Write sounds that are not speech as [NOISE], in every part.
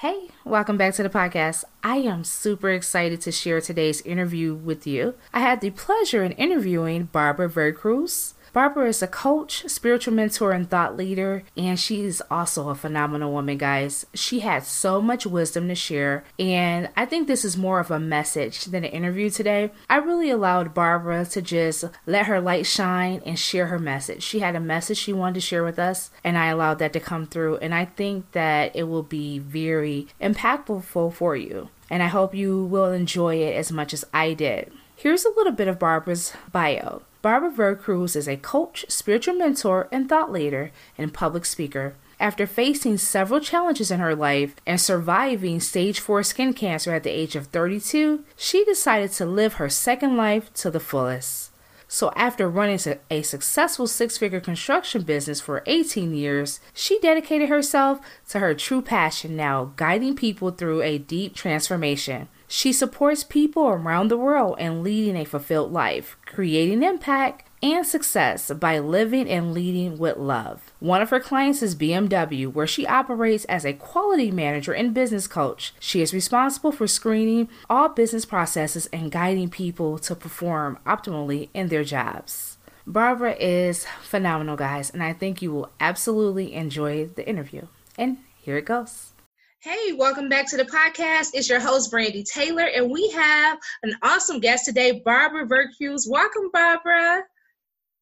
Hey, welcome back to the podcast. I am super excited to share today's interview with you. I had the pleasure in interviewing Barbara Vercruz. Barbara is a coach, spiritual mentor, and thought leader, and she is also a phenomenal woman, guys. She had so much wisdom to share, and I think this is more of a message than an interview today. I really allowed Barbara to just let her light shine and share her message. She had a message she wanted to share with us, and I allowed that to come through, and I think that it will be very impactful for you. And I hope you will enjoy it as much as I did. Here's a little bit of Barbara's bio. Barbara Vercruz is a coach, spiritual mentor, and thought leader and public speaker. After facing several challenges in her life and surviving stage 4 skin cancer at the age of 32, she decided to live her second life to the fullest. So, after running a successful six figure construction business for 18 years, she dedicated herself to her true passion now, guiding people through a deep transformation. She supports people around the world in leading a fulfilled life, creating impact and success by living and leading with love. One of her clients is BMW, where she operates as a quality manager and business coach. She is responsible for screening all business processes and guiding people to perform optimally in their jobs. Barbara is phenomenal, guys, and I think you will absolutely enjoy the interview. And here it goes. Hey, welcome back to the podcast. It's your host, Brandy Taylor, and we have an awesome guest today, Barbara Vercruz. Welcome, Barbara.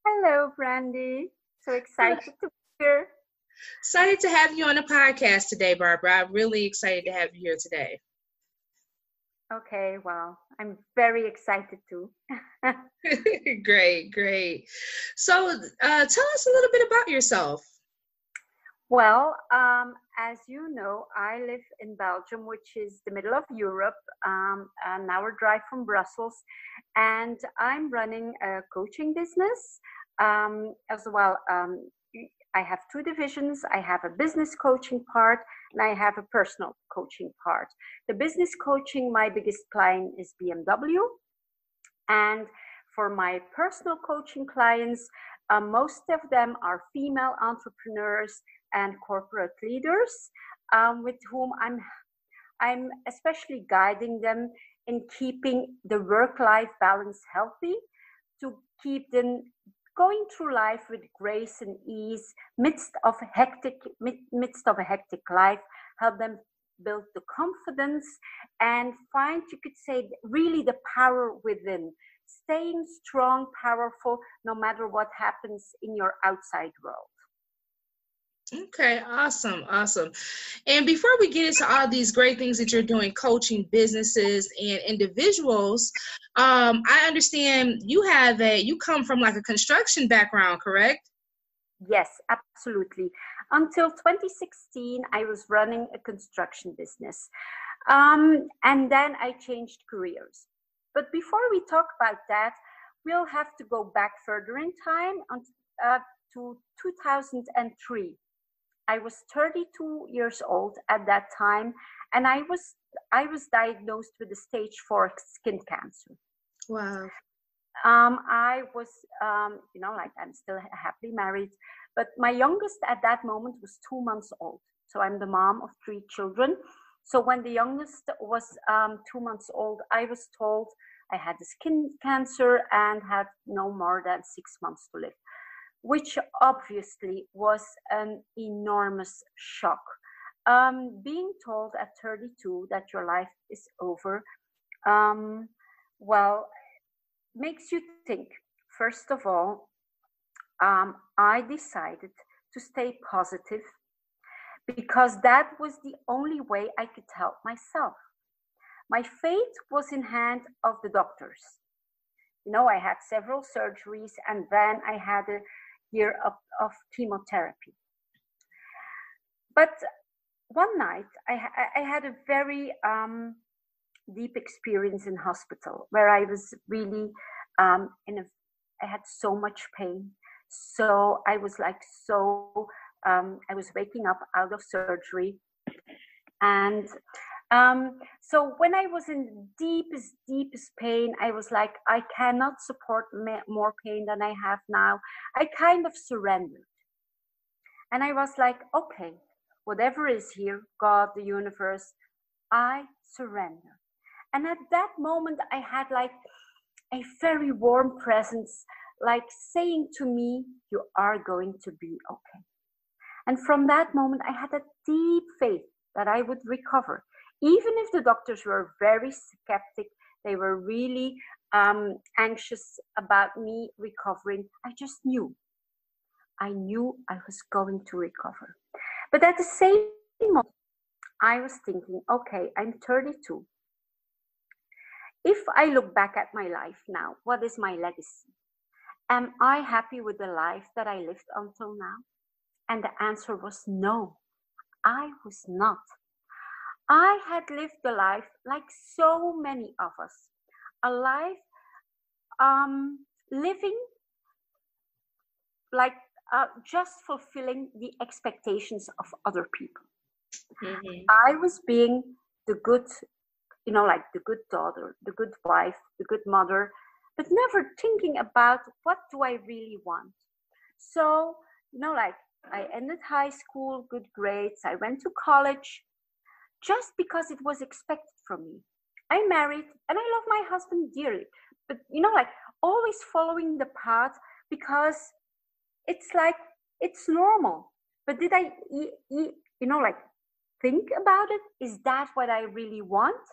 Hello, Brandy. So excited to be here. Excited to have you on the podcast today, Barbara. I'm really excited to have you here today. Okay, well, I'm very excited too. [LAUGHS] [LAUGHS] great, great. So, uh, tell us a little bit about yourself. Well, um, as you know, I live in Belgium, which is the middle of Europe, um, an hour drive from Brussels, and I'm running a coaching business um, as well. Um, I have two divisions. I have a business coaching part and I have a personal coaching part. The business coaching, my biggest client is BMW. And for my personal coaching clients, uh, most of them are female entrepreneurs and corporate leaders um, with whom I'm I'm especially guiding them in keeping the work-life balance healthy to keep them going through life with grace and ease midst of hectic midst of a hectic life help them build the confidence and find you could say really the power within. Staying strong powerful no matter what happens in your outside world Okay, awesome, awesome. And before we get into all these great things that you're doing, coaching businesses and individuals, um, I understand you have a you come from like a construction background, correct? Yes, absolutely. Until 2016, I was running a construction business, um, and then I changed careers. But before we talk about that, we'll have to go back further in time uh, to 2003 I was 32 years old at that time, and I was I was diagnosed with a stage four skin cancer. Wow. Um, I was, um, you know, like I'm still happily married, but my youngest at that moment was two months old. So I'm the mom of three children. So when the youngest was um, two months old, I was told I had skin cancer and had no more than six months to live which obviously was an enormous shock. Um, being told at 32 that your life is over, um, well, makes you think. First of all, um, I decided to stay positive because that was the only way I could help myself. My fate was in hand of the doctors. You know, I had several surgeries and then I had a year of, of chemotherapy. But one night I, I had a very um, deep experience in hospital where I was really um, in a, I had so much pain. So I was like, so, um, I was waking up out of surgery. And um, so when I was in deepest, deepest pain, I was like, I cannot support more pain than I have now. I kind of surrendered. And I was like, okay, whatever is here, God, the universe, I surrender. And at that moment, I had like a very warm presence, like saying to me, You are going to be okay. And from that moment, I had a deep faith that I would recover. Even if the doctors were very skeptic, they were really um, anxious about me recovering. I just knew. I knew I was going to recover. But at the same moment, I was thinking, okay, I'm 32. If I look back at my life now, what is my legacy? Am I happy with the life that I lived until now? And the answer was no, I was not. I had lived a life like so many of us, a life um, living like uh, just fulfilling the expectations of other people. Mm-hmm. I was being the good, you know, like the good daughter, the good wife, the good mother, but never thinking about what do I really want. So, you know, like I ended high school, good grades, I went to college just because it was expected from me. I married and I love my husband dearly, but you know, like always following the path because it's like it's normal. But did i you know like think about it? Is that what i really want?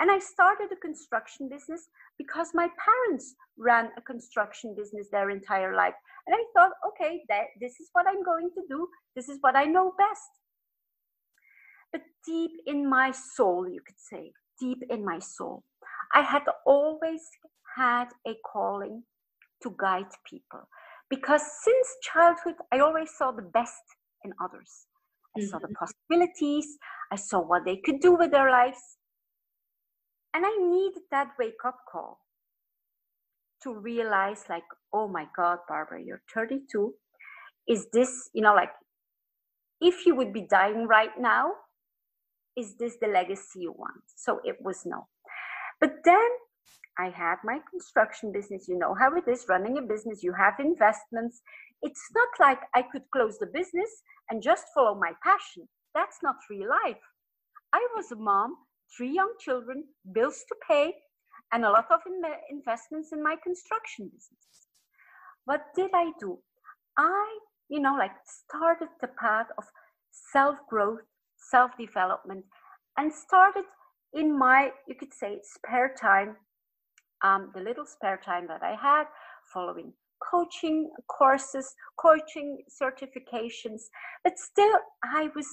And i started a construction business because my parents ran a construction business their entire life. And i thought okay that this is what i'm going to do. This is what i know best deep in my soul you could say deep in my soul i had always had a calling to guide people because since childhood i always saw the best in others i mm-hmm. saw the mm-hmm. possibilities i saw what they could do with their lives and i needed that wake up call to realize like oh my god barbara you're 32 is this you know like if you would be dying right now is this the legacy you want so it was no but then I had my construction business. You know how it is running a business. You have investments. It's not like I could close the business and just follow my passion. That's not real life. I was a mom, three young children, bills to pay, and a lot of in- investments in my construction business. What did I do? I, you know, like started the path of self growth, self development, and started in my, you could say, spare time um, the little spare time that I had following coaching courses, coaching certifications, but still I was,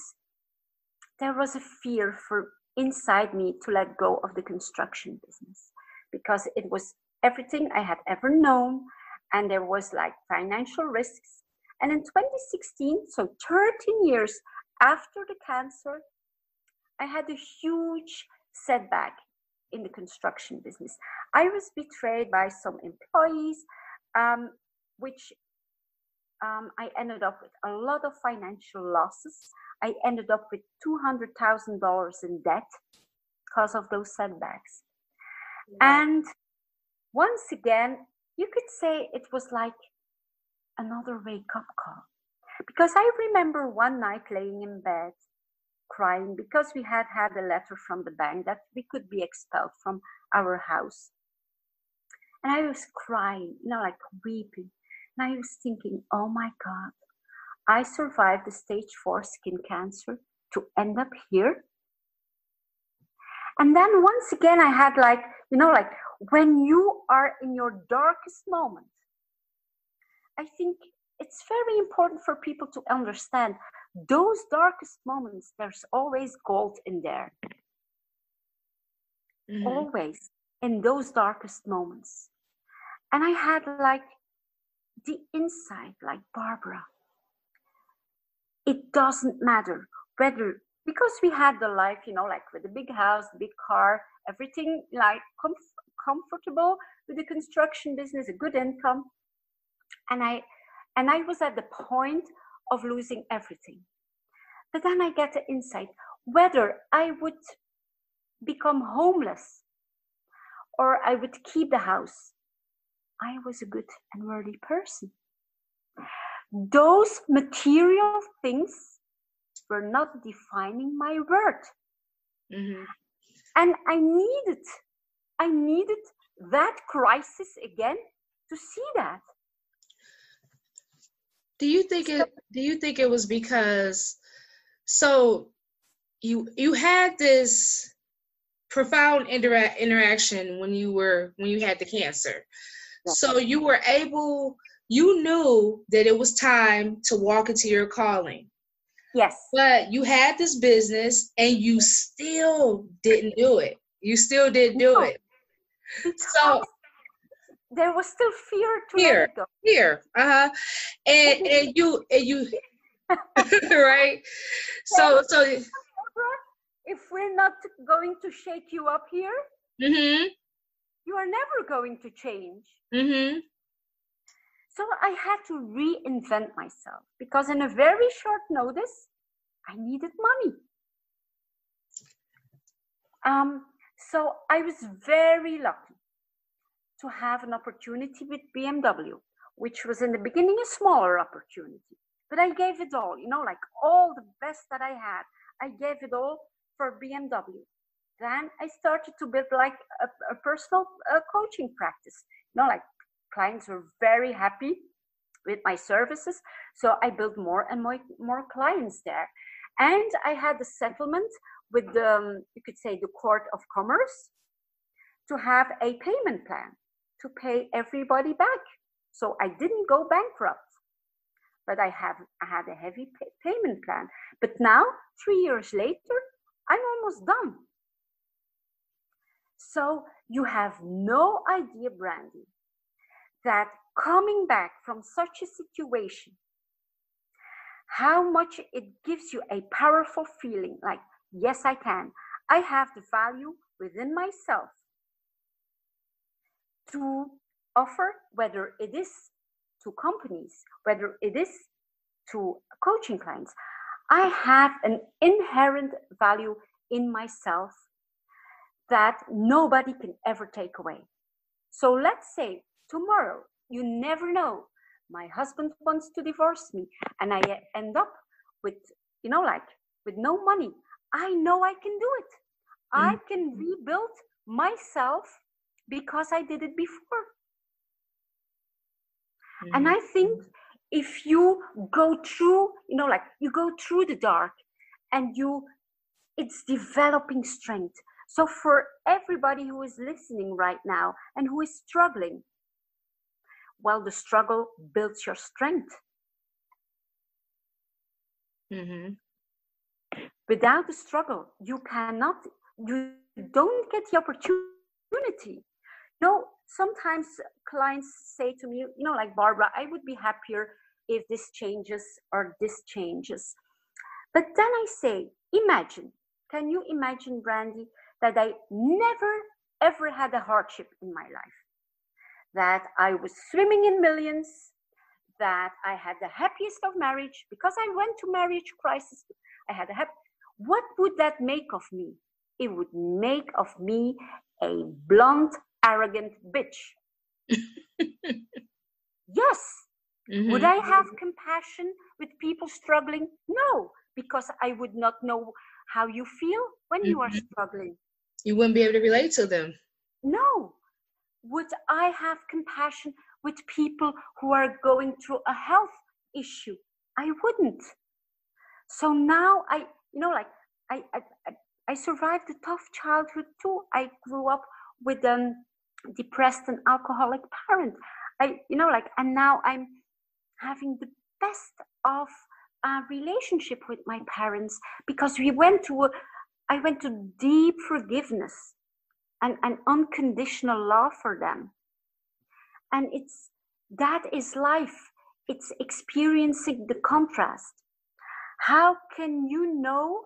there was a fear for inside me to let go of the construction business because it was everything I had ever known and there was like financial risks. And in 2016, so 13 years after the cancer, I had a huge setback in the construction business. I was betrayed by some employees, um, which um, I ended up with a lot of financial losses. I ended up with $200,000 in debt because of those setbacks. Yeah. And once again, you could say it was like another wake up call. Because I remember one night laying in bed crying because we had had a letter from the bank that we could be expelled from our house. And I was crying, you know, like weeping. And I was thinking, oh my God, I survived the stage four skin cancer to end up here. And then once again, I had like, you know, like when you are in your darkest moment, I think it's very important for people to understand those darkest moments, there's always gold in there. Mm-hmm. Always in those darkest moments. And I had like the insight, like Barbara. It doesn't matter whether because we had the life, you know, like with the big house, big car, everything like comf- comfortable with the construction business, a good income. And I and I was at the point of losing everything. But then I get the insight whether I would become homeless or I would keep the house. I was a good and worthy person. Those material things were not defining my worth. Mm-hmm. And I needed, I needed that crisis again to see that. Do you think it do you think it was because so you you had this profound intera- interaction when you were when you had the cancer. So you were able you knew that it was time to walk into your calling. Yes. But you had this business and you still didn't do it. You still didn't do it. So there was still fear to fear, fear, uh huh, and [LAUGHS] and you and you, [LAUGHS] right? So so if we're not going to shake you up here, mm-hmm. you are never going to change. Mm-hmm. So I had to reinvent myself because in a very short notice, I needed money. Um, so I was very lucky to have an opportunity with BMW, which was in the beginning a smaller opportunity. But I gave it all, you know, like all the best that I had. I gave it all for BMW. Then I started to build like a, a personal uh, coaching practice. You know, like clients were very happy with my services. So I built more and more, more clients there. And I had the settlement with the, um, you could say, the Court of Commerce to have a payment plan to pay everybody back. So I didn't go bankrupt, but I have I had a heavy pay, payment plan. But now, three years later, I'm almost done. So you have no idea, Brandy, that coming back from such a situation, how much it gives you a powerful feeling like, yes, I can. I have the value within myself to offer, whether it is to companies, whether it is to coaching clients. I have an inherent value in myself that nobody can ever take away. So let's say tomorrow, you never know, my husband wants to divorce me and I end up with, you know, like with no money. I know I can do it. Mm-hmm. I can rebuild myself because I did it before. Mm-hmm. And I think if you go through, you know, like you go through the dark and you, it's developing strength. So for everybody who is listening right now and who is struggling, well, the struggle builds your strength. Mm-hmm. Without the struggle, you cannot, you don't get the opportunity. Know, sometimes clients say to me, you know, like Barbara, I would be happier if this changes or this changes. But then I say, imagine, can you imagine, Brandy, that I never ever had a hardship in my life? That I was swimming in millions, that I had the happiest of marriage because I went to marriage crisis. I had a happy. What would that make of me? It would make of me a blunt, arrogant bitch. [LAUGHS] yes, Mm-hmm. Would I have compassion with people struggling? No, because I would not know how you feel when mm-hmm. you are mm-hmm. struggling. You wouldn't be able to relate to them. No. Would I have compassion with people who are going through a health issue? I wouldn't. So now I, you know, like I, I, I survived a tough childhood too. I grew up with um, depressed and alcoholic parent. I, you know, like, and now I'm having the best of uh, relationship with my parents because we went to a, I went to deep forgiveness and, and unconditional love for them. And it's that is life. It's experiencing the contrast. How can you know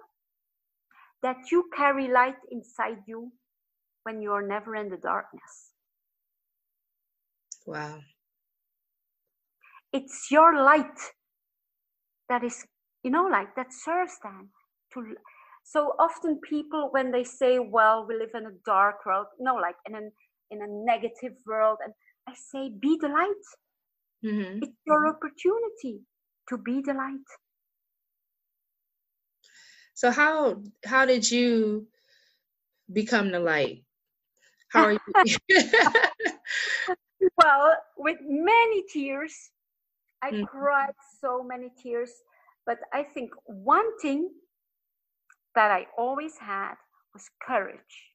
that you carry light inside you when you're never in the darkness. Wow. It's your light that is, you know, like that serves them to. So often people, when they say, well, we live in a dark world, no, like in a, in a negative world, and I say, be the light. Mm-hmm. It's your opportunity to be the light. So how how did you become the light? How are you? [LAUGHS] well, with many tears. I mm-hmm. cried so many tears. But I think one thing that I always had was courage.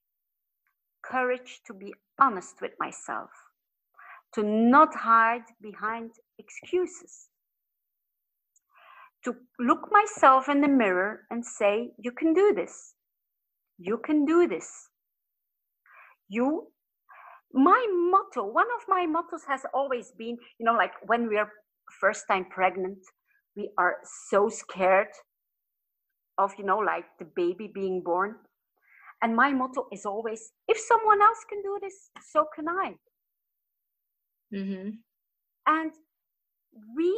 Courage to be honest with myself, to not hide behind excuses, to look myself in the mirror and say, You can do this. You can do this. You, my motto, one of my mottos has always been, you know, like when we are first time pregnant, we are so scared of, you know, like the baby being born. And my motto is always if someone else can do this, so can I. Mm-hmm. And we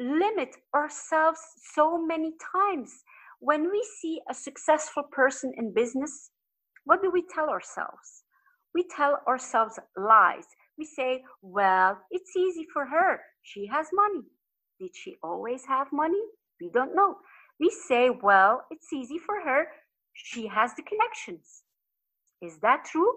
limit ourselves so many times. When we see a successful person in business, what do we tell ourselves? We tell ourselves lies. We say, well, it's easy for her. She has money. Did she always have money? We don't know. We say, well, it's easy for her. She has the connections. Is that true?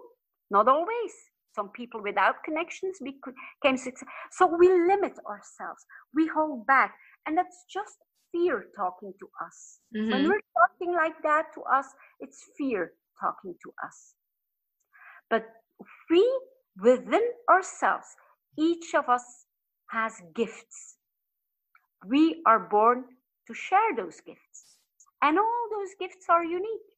Not always. Some people without connections became successful. So we limit ourselves. We hold back. And that's just fear talking to us. Mm-hmm. When we're talking like that to us, it's fear talking to us. But we, within ourselves, each of us has gifts. We are born to share those gifts. And all those gifts are unique.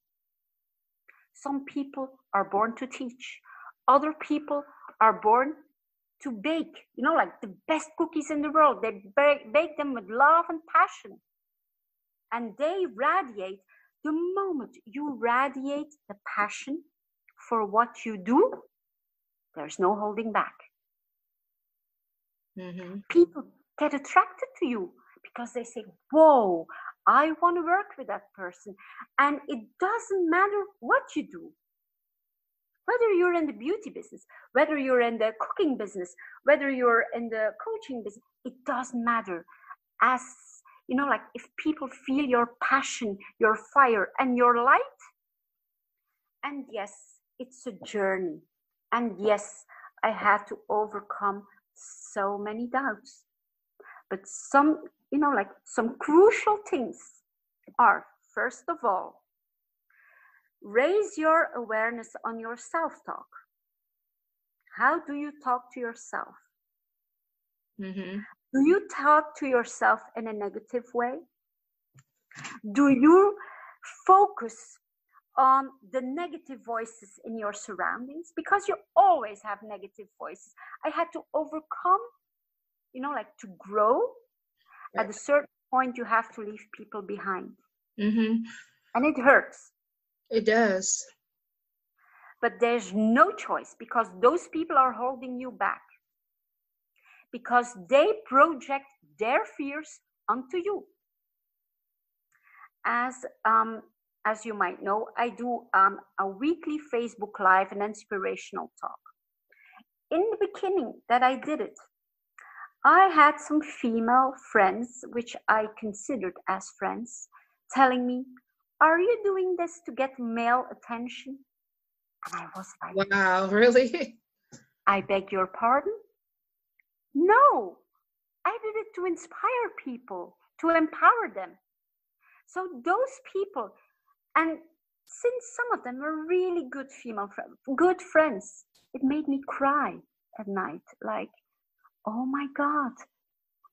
Some people are born to teach, other people are born to bake, you know, like the best cookies in the world. They bake, bake them with love and passion. And they radiate the moment you radiate the passion for what you do, there's no holding back. Mm-hmm. People get attracted to you because they say, Whoa, I want to work with that person. And it doesn't matter what you do. Whether you're in the beauty business, whether you're in the cooking business, whether you're in the coaching business, it doesn't matter. As you know, like if people feel your passion, your fire, and your light, and yes, it's a journey. And yes, I had to overcome so many doubts. But some, you know, like some crucial things are first of all, raise your awareness on your self talk. How do you talk to yourself? Mm-hmm. Do you talk to yourself in a negative way? Do you focus on the negative voices in your surroundings? Because you always have negative voices. I had to overcome, you know, like to grow. At a certain point, you have to leave people behind. Mm-hmm. And it hurts. It does. But there's no choice because those people are holding you back because they project their fears onto you. As um, as you might know, I do um, a weekly Facebook Live and inspirational talk. In the beginning that I did it, I had some female friends, which I considered as friends, telling me, Are you doing this to get male attention? And I was like, Wow, [LAUGHS] really? I beg your pardon? No, I did it to inspire people, to empower them. So those people, and since some of them were really good female friends, good friends, it made me cry at night, like, oh my God.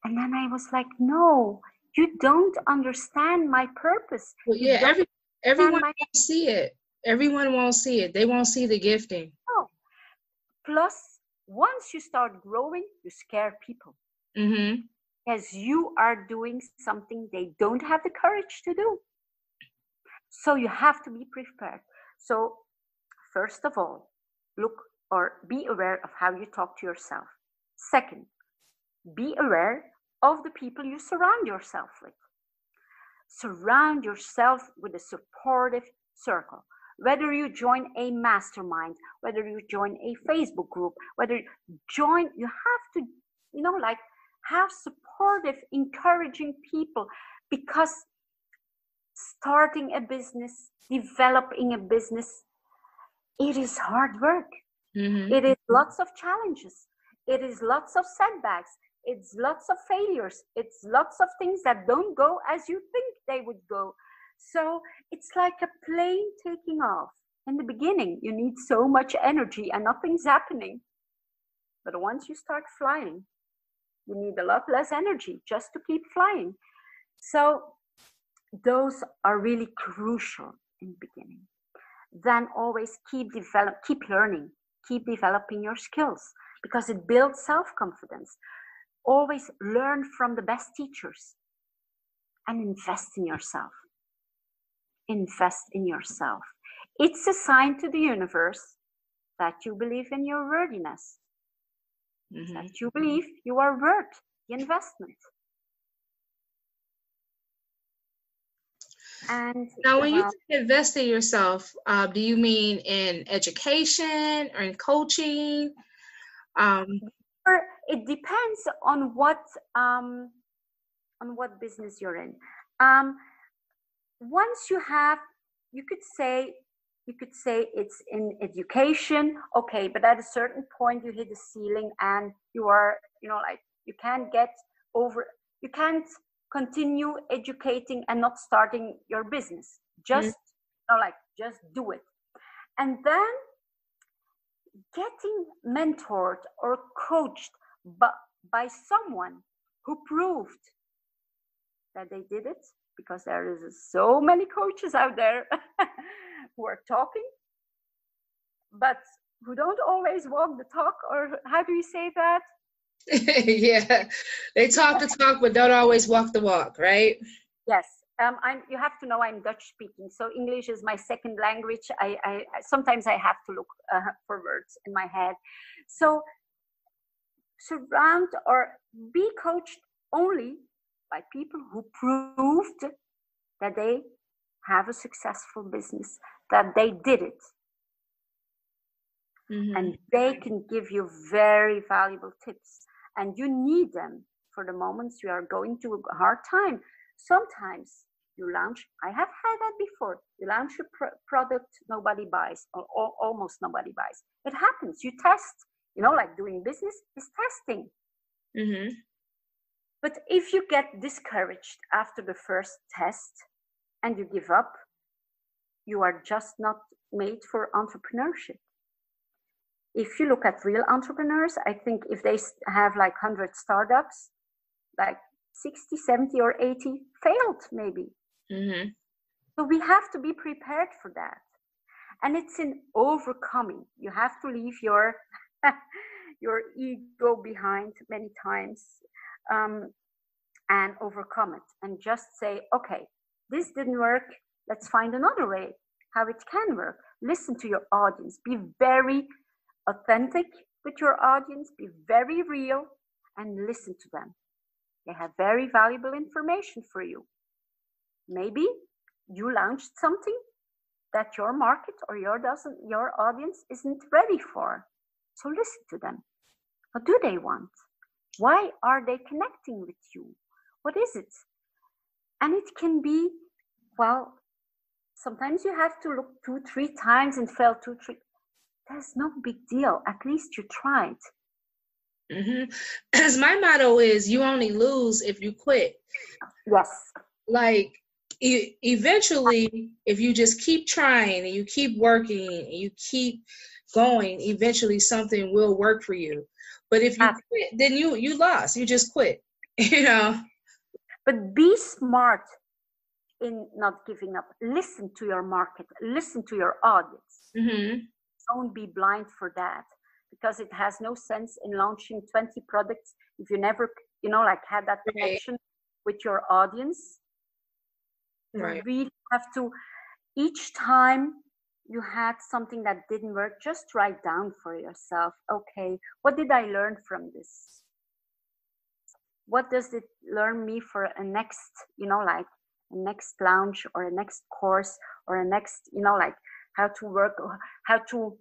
And then I was like, no, you don't understand my purpose. Well, yeah, every, everyone my- won't see it. Everyone won't see it. They won't see the gifting. No. Plus, once you start growing, you scare people. Mm-hmm. As you are doing something they don't have the courage to do. So you have to be prepared. So, first of all, look or be aware of how you talk to yourself. Second, be aware of the people you surround yourself with. Surround yourself with a supportive circle. Whether you join a mastermind, whether you join a Facebook group, whether you join, you have to, you know, like have supportive, encouraging people because starting a business, developing a business, it is hard work. Mm-hmm. It is lots of challenges. It is lots of setbacks. It's lots of failures. It's lots of things that don't go as you think they would go. So it's like a plane taking off. In the beginning, you need so much energy and nothing's happening. But once you start flying, you need a lot less energy just to keep flying. So those are really crucial in the beginning. Then always keep develop, keep learning, keep developing your skills because it builds self-confidence. Always learn from the best teachers and invest in yourself. Invest in yourself. It's a sign to the universe that you believe in your worthiness, mm-hmm. that you believe you are worth the investment. And now, when you invest in yourself, uh, do you mean in education or in coaching? Um, it depends on what um, on what business you're in. Um, once you have, you could say you could say it's in education, okay, but at a certain point you hit the ceiling and you are, you know, like you can't get over, you can't continue educating and not starting your business. Just, mm-hmm. you know, like just do it, and then getting mentored or coached by, by someone who proved that they did it because there is so many coaches out there [LAUGHS] who are talking but who don't always walk the talk or how do you say that [LAUGHS] yeah they talk the talk but don't always walk the walk right yes um, I'm, you have to know I'm Dutch speaking, so English is my second language. I, I sometimes I have to look uh, for words in my head. So surround or be coached only by people who proved that they have a successful business, that they did it. Mm-hmm. And they can give you very valuable tips. And you need them for the moments you are going through a hard time. Sometimes you launch, I have had that before. You launch a pr- product nobody buys, or, or almost nobody buys. It happens. You test, you know, like doing business is testing. Mm-hmm. But if you get discouraged after the first test and you give up, you are just not made for entrepreneurship. If you look at real entrepreneurs, I think if they have like 100 startups, like 60, 70, or 80 failed maybe. Mm-hmm. So we have to be prepared for that. And it's in overcoming. You have to leave your [LAUGHS] your ego behind many times um, and overcome it and just say, okay, this didn't work. Let's find another way how it can work. Listen to your audience. Be very authentic with your audience. Be very real and listen to them. They have very valuable information for you. Maybe you launched something that your market or your doesn't your audience isn't ready for. So listen to them. What do they want? Why are they connecting with you? What is it? And it can be, well, sometimes you have to look two, three times and fail two, three. There's no big deal. At least you tried. Mm-hmm. [CLEARS THROAT] As my motto is, you only lose if you quit. Yes. Like e- eventually, if you just keep trying and you keep working and you keep going, eventually something will work for you. But if you ah. quit, then you you lost. You just quit. [LAUGHS] You know. But be smart in not giving up. Listen to your market. Listen to your audience. Mm-hmm. Don't be blind for that because it has no sense in launching 20 products if you never, you know, like had that connection right. with your audience. Right. You really have to each time you had something that didn't work, just write down for yourself, okay, what did I learn from this? What does it learn me for a next, you know, like a next launch or a next course or a next, you know, like how to work, how to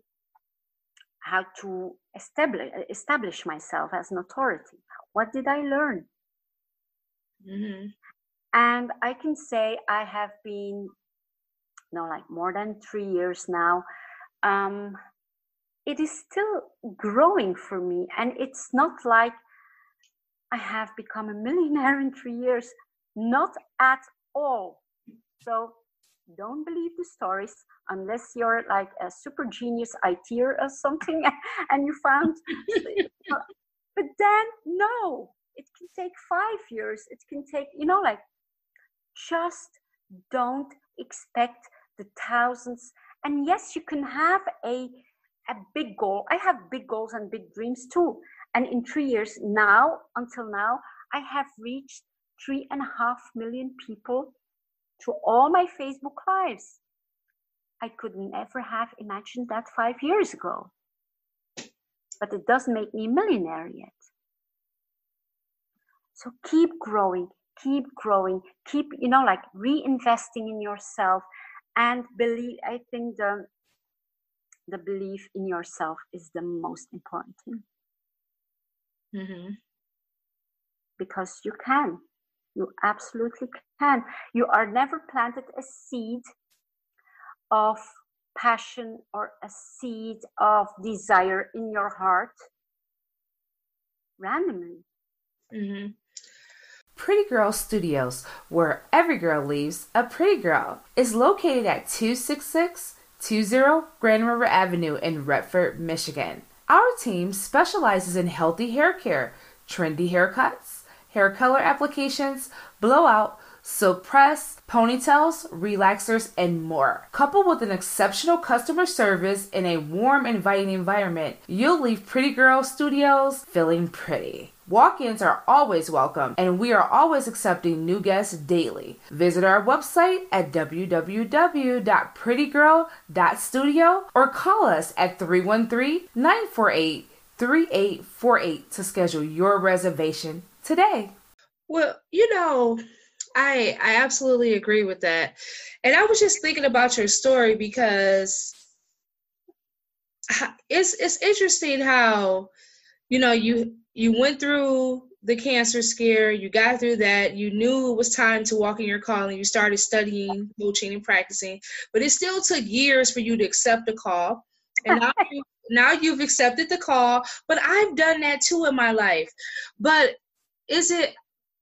how to establish establish myself as an authority. What did I learn? Mm-hmm. And I can say I have been you no, like more than three years now. Um, it is still growing for me, and it's not like I have become a millionaire in three years. Not at all. So don't believe the stories unless you're like a super genius ITer or something [LAUGHS] and you found [LAUGHS] uh, but then no it can take five years it can take you know like just don't expect the thousands. And yes, you can have a a big goal. I have big goals and big dreams too. And in three years now, until now, I have reached three and a half million people to all my Facebook lives. I could never have imagined that five years ago. But it doesn't make me a millionaire yet. So keep growing, keep growing, keep, you know, like reinvesting in yourself and believe i think the the belief in yourself is the most important thing mm-hmm. because you can you absolutely can you are never planted a seed of passion or a seed of desire in your heart randomly mm-hmm. Pretty Girl Studios, where every girl leaves a pretty girl, is located at 26620 Grand River Avenue in Redford, Michigan. Our team specializes in healthy hair care, trendy haircuts, hair color applications, blowout, silk press, ponytails, relaxers, and more. Coupled with an exceptional customer service in a warm, inviting environment, you'll leave Pretty Girl Studios feeling pretty. Walk ins are always welcome, and we are always accepting new guests daily. Visit our website at www.prettygirl.studio or call us at 313 948 3848 to schedule your reservation today. Well, you know, I I absolutely agree with that. And I was just thinking about your story because it's it's interesting how you know you you went through the cancer scare, you got through that, you knew it was time to walk in your calling, you started studying, coaching, and practicing, but it still took years for you to accept the call. And now, [LAUGHS] you, now you've accepted the call, but I've done that too in my life. But is it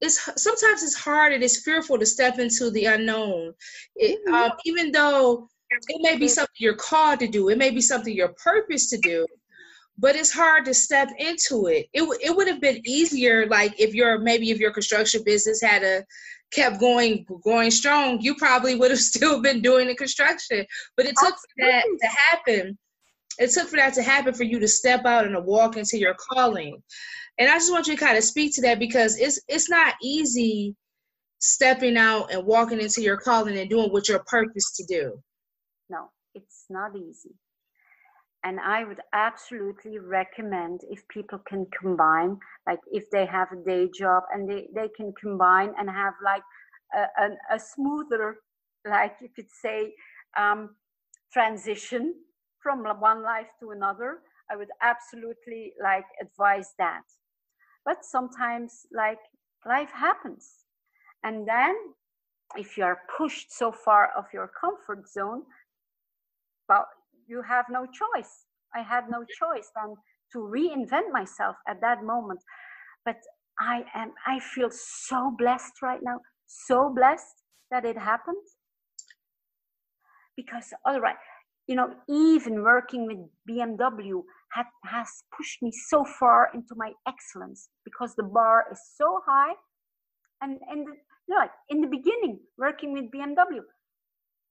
it's sometimes it's hard and it's fearful to step into the unknown it, mm-hmm. um, even though it may be something you're called to do it may be something you're purpose to do but it's hard to step into it. It it would have been easier, like if your maybe if your construction business had a kept going going strong, you probably would have [LAUGHS] still been doing the construction. But it took for that to happen. It took for that to happen for you to step out and to walk into your calling. And I just want you to kind of speak to that because it's it's not easy stepping out and walking into your calling and doing what your purpose to do. No, it's not easy and I would absolutely recommend if people can combine, like if they have a day job and they, they can combine and have like a, a, a smoother, like you could say, um, transition from one life to another. I would absolutely like advise that. But sometimes like life happens. And then if you are pushed so far of your comfort zone, well, you have no choice. I had no choice than to reinvent myself at that moment. But I am, I feel so blessed right now, so blessed that it happened. Because, all right, you know, even working with BMW had, has pushed me so far into my excellence because the bar is so high. And, and you know, like in the beginning, working with BMW,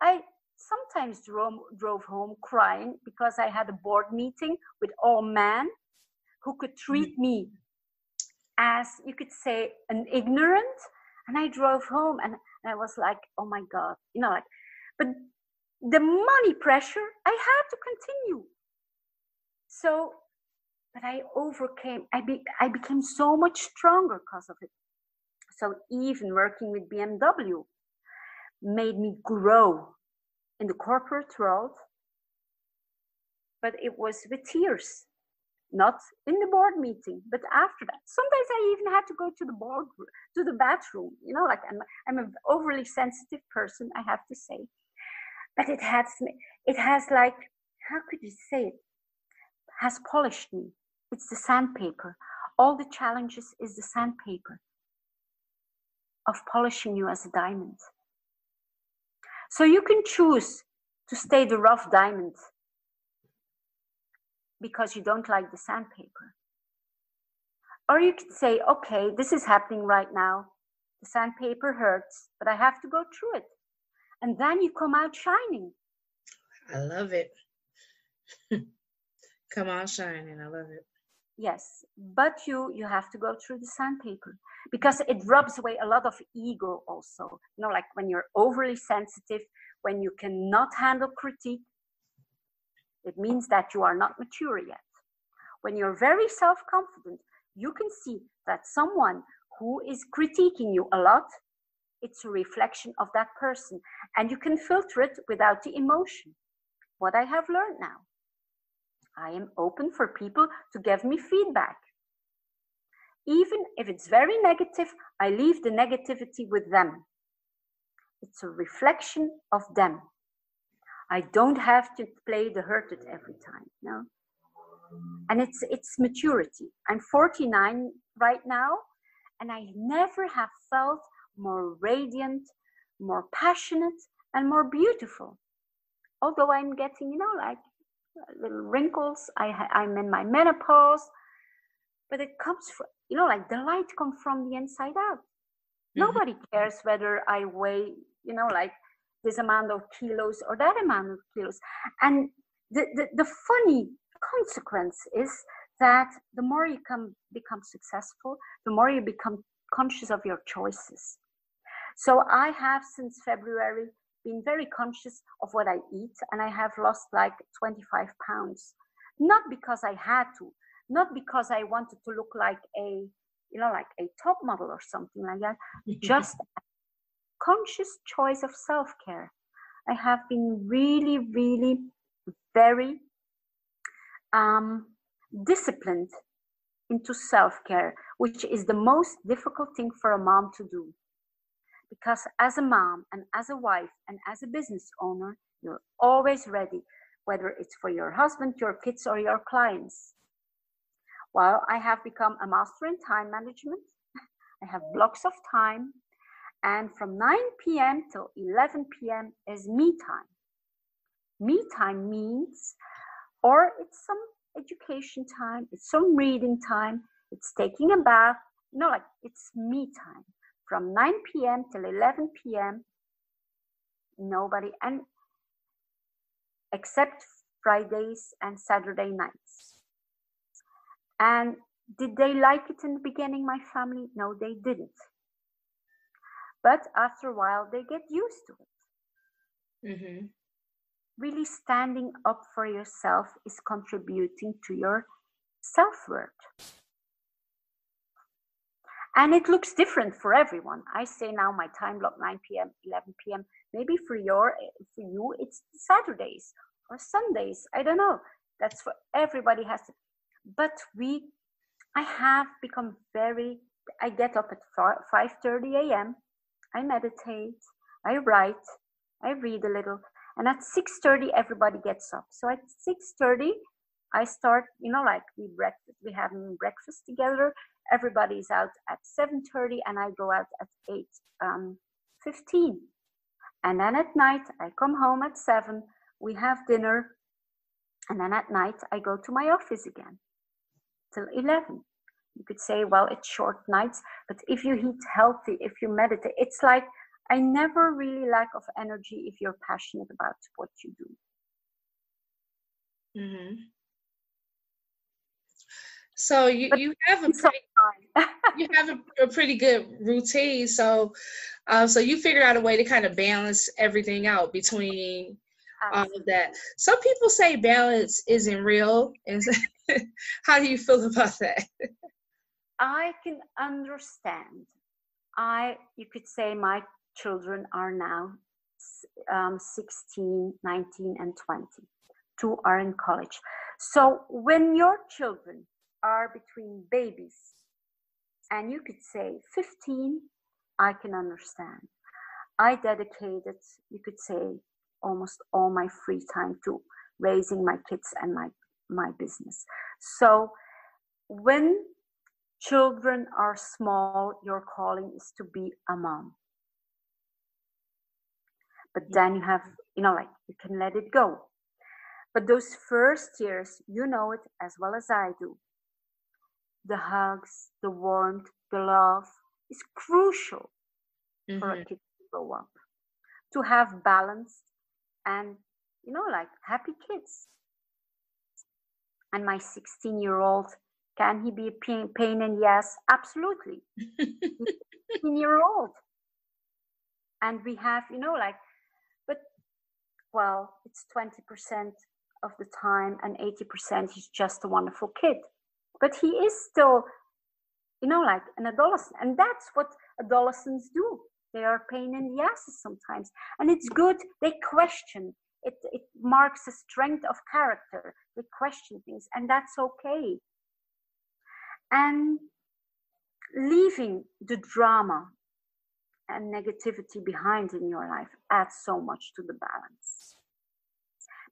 I sometimes drove, drove home crying because I had a board meeting with all men who could treat mm-hmm. me as you could say an ignorant and I drove home and, and I was like, oh my God, you know, like, but the money pressure, I had to continue. So, but I overcame, I, be, I became so much stronger because of it. So even working with BMW made me grow in the corporate world, but it was with tears, not in the board meeting, but after that. Sometimes I even had to go to the board, to the bathroom. You know, like I'm, I'm an overly sensitive person, I have to say. But it has, it has like, how could you say it? Has polished me. It's the sandpaper. All the challenges is the sandpaper of polishing you as a diamond. So you can choose to stay the rough diamond because you don't like the sandpaper. Or you could say, okay, this is happening right now. The sandpaper hurts, but I have to go through it. And then you come out shining. I love it. [LAUGHS] come out shining. I love it. Yes, but you you have to go through the sandpaper because it rubs away a lot of ego also. You know, like when you're overly sensitive, when you cannot handle critique, it means that you are not mature yet. When you're very self confident, you can see that someone who is critiquing you a lot, it's a reflection of that person. And you can filter it without the emotion. What I have learned now. I am open for people to give me feedback. Even if it's very negative, I leave the negativity with them. It's a reflection of them. I don't have to play the hurted every time. No. And it's it's maturity. I'm 49 right now, and I never have felt more radiant, more passionate, and more beautiful. Although I'm getting, you know, like little wrinkles. I I'm in my menopause, but it comes from you know, like the light comes from the inside out. Mm-hmm. Nobody cares whether I weigh, you know, like this amount of kilos or that amount of kilos. And the, the, the funny consequence is that the more you come become successful, the more you become conscious of your choices. So I have since February been very conscious of what I eat and I have lost like 25 pounds. Not because I had to, not because I wanted to look like a, you know, like a top model or something like that, [LAUGHS] just conscious choice of self care. I have been really, really very um, disciplined into self care, which is the most difficult thing for a mom to do. Because as a mom and as a wife and as a business owner, you're always ready, whether it's for your husband, your kids, or your clients. Well, I have become a master in time management. [LAUGHS] I have blocks of time and from 9 p.m. till 11 p.m. is me time. Me time means, or it's some education time, it's some reading time, it's taking a bath, no, like it's me time. From 9 p.m. till 11 p.m., nobody, and except Fridays and Saturday nights. And did they like it in the beginning, my family? No, they didn't but after a while they get used to it mm-hmm. really standing up for yourself is contributing to your self-worth and it looks different for everyone. I say now my time block 9 p.m 11 p.m maybe for your for you it's saturdays or sundays. I don't know. That's for everybody has to but we i have become very i get up at 5 30 a.m I meditate, I write, I read a little, and at 6:30 everybody gets up. So at 6:30 I start, you know, like we breakfast, we have breakfast together. Everybody's out at 7:30, and I go out at 8 um, 15. And then at night I come home at 7. We have dinner, and then at night I go to my office again till 11 you could say well it's short nights but if you eat healthy if you meditate it's like i never really lack of energy if you're passionate about what you do mm-hmm. So you, you have a pretty, you have a, a, pretty good routine so uh, so you figure out a way to kind of balance everything out between all of that. Some people say balance isn't real. [LAUGHS] How do you feel about that? I can understand. I, you could say my children are now um, 16, 19, and 20. Two are in college. So when your children are between babies, and you could say 15, I can understand. I dedicated, you could say, almost all my free time to raising my kids and my my business. So when children are small, your calling is to be a mom. But then you have, you know, like you can let it go. But those first years, you know it as well as I do. The hugs, the warmth, the love is crucial mm-hmm. for a mm-hmm. kid to grow up. To have balance and, you know, like happy kids. And my 16 year old, can he be a pain, pain in the ass? Absolutely. [LAUGHS] 16 year old. And we have, you know, like, but well, it's 20% of the time and 80% he's just a wonderful kid. But he is still, you know, like an adolescent. And that's what adolescents do. They are pain in the asses sometimes. And it's good. They question. It, it marks a strength of character. They question things, and that's okay. And leaving the drama and negativity behind in your life adds so much to the balance.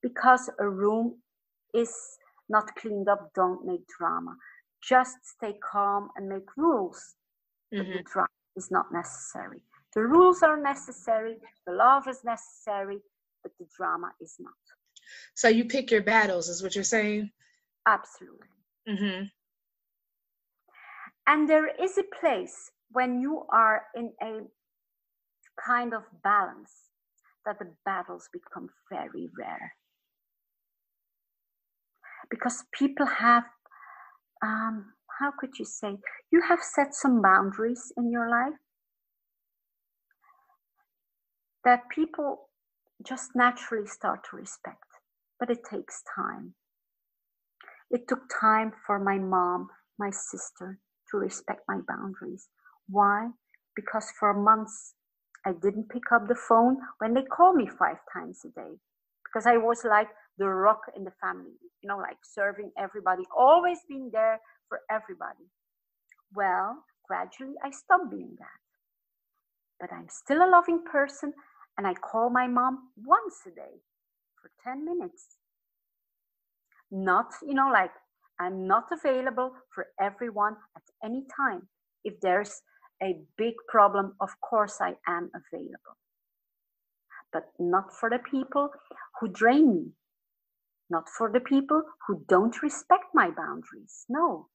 Because a room is not cleaned up, don't make drama. Just stay calm and make rules. Mm-hmm. But the drama is not necessary. The rules are necessary, the love is necessary, but the drama is not. So you pick your battles, is what you're saying? Absolutely. Mm-hmm. And there is a place when you are in a kind of balance that the battles become very rare. Because people have, um, how could you say, you have set some boundaries in your life that people just naturally start to respect. But it takes time. It took time for my mom, my sister, to respect my boundaries. Why? Because for months I didn't pick up the phone when they called me five times a day. Because I was like the rock in the family, you know, like serving everybody, always being there for everybody. Well, gradually I stopped being that. But I'm still a loving person and I call my mom once a day for 10 minutes. Not, you know, like I'm not available for everyone at any time. If there's a big problem, of course I am available. But not for the people who drain me, not for the people who don't respect my boundaries. No.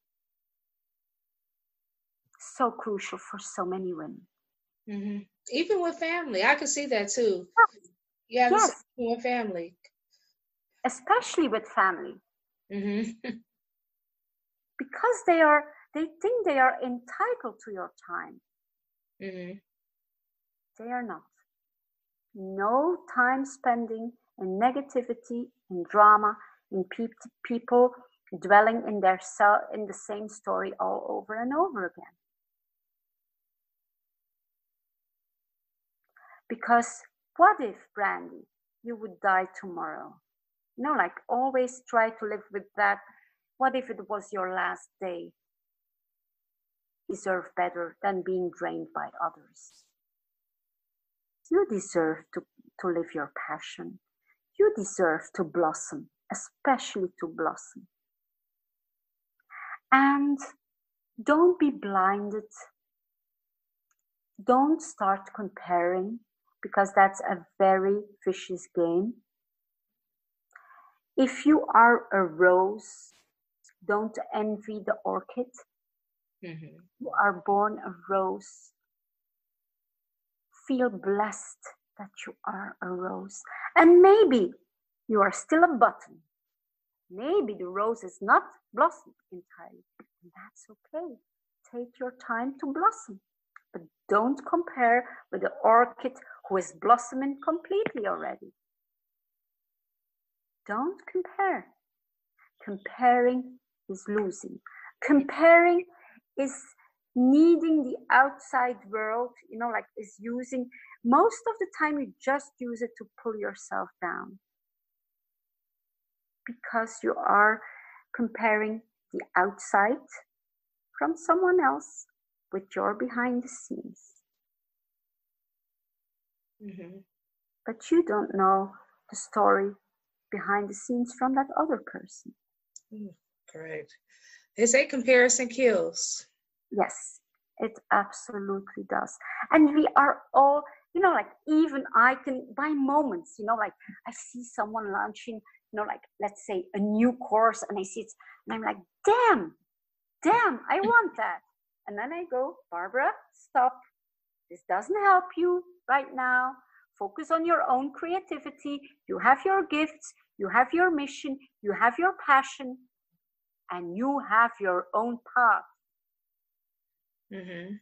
So crucial for so many women. Mm-hmm. Even with family, I can see that too. Yeah, yes. with family, especially with family, mm-hmm. [LAUGHS] because they are they think they are entitled to your time. Mm-hmm. They are not. No time spending in negativity, in drama, in pe- people dwelling in their cell in the same story all over and over again. Because what if, Brandy, you would die tomorrow? You know, like always try to live with that. What if it was your last day? deserve better than being drained by others. You deserve to, to live your passion. You deserve to blossom, especially to blossom. And don't be blinded. Don't start comparing because that's a very vicious game. If you are a rose, don't envy the orchid. Mm-hmm. You are born a rose. Feel blessed that you are a rose. And maybe you are still a button. Maybe the rose is not blossomed entirely. And that's okay. Take your time to blossom. But don't compare with the orchid who is blossoming completely already. don't compare. Comparing is losing. Comparing is needing the outside world, you know, like is using most of the time you just use it to pull yourself down because you are comparing the outside from someone else with your behind the scenes. Mm-hmm. But you don't know the story behind the scenes from that other person. Mm, correct. They say comparison kills. Yes, it absolutely does. And we are all, you know, like even I can, by moments, you know, like I see someone launching, you know, like let's say a new course and I see it and I'm like, damn, damn, I [LAUGHS] want that. And then I go, Barbara, stop. This doesn't help you right now. Focus on your own creativity. You have your gifts, you have your mission, you have your passion, and you have your own path. Mm-hmm.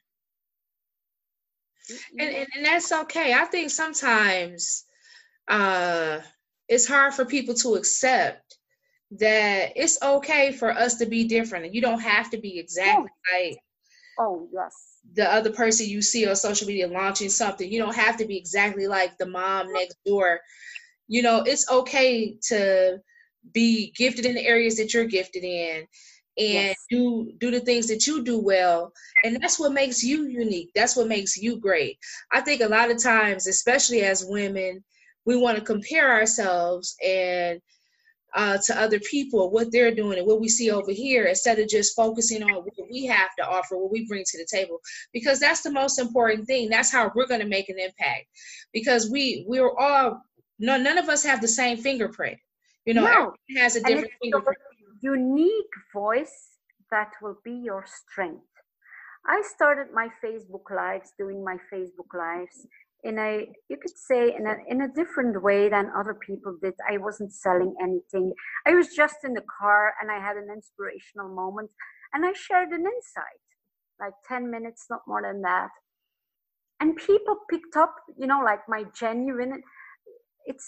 And, and, and that's okay. I think sometimes uh, it's hard for people to accept that it's okay for us to be different. and You don't have to be exactly oh. like oh yes the other person you see on social media launching something. You don't have to be exactly like the mom next door. You know, it's okay to be gifted in the areas that you're gifted in and yes. do do the things that you do well. And that's what makes you unique. That's what makes you great. I think a lot of times especially as women we want to compare ourselves and uh, to other people what they're doing and what we see over here instead of just focusing on what we have to offer what we bring to the table. Because that's the most important thing. That's how we're going to make an impact. Because we we're all no, none of us have the same fingerprint. You know no. has a different fingerprint unique voice that will be your strength. I started my facebook lives doing my facebook lives in a you could say in a in a different way than other people did. I wasn't selling anything. I was just in the car and i had an inspirational moment and i shared an insight like 10 minutes not more than that. And people picked up you know like my genuine it's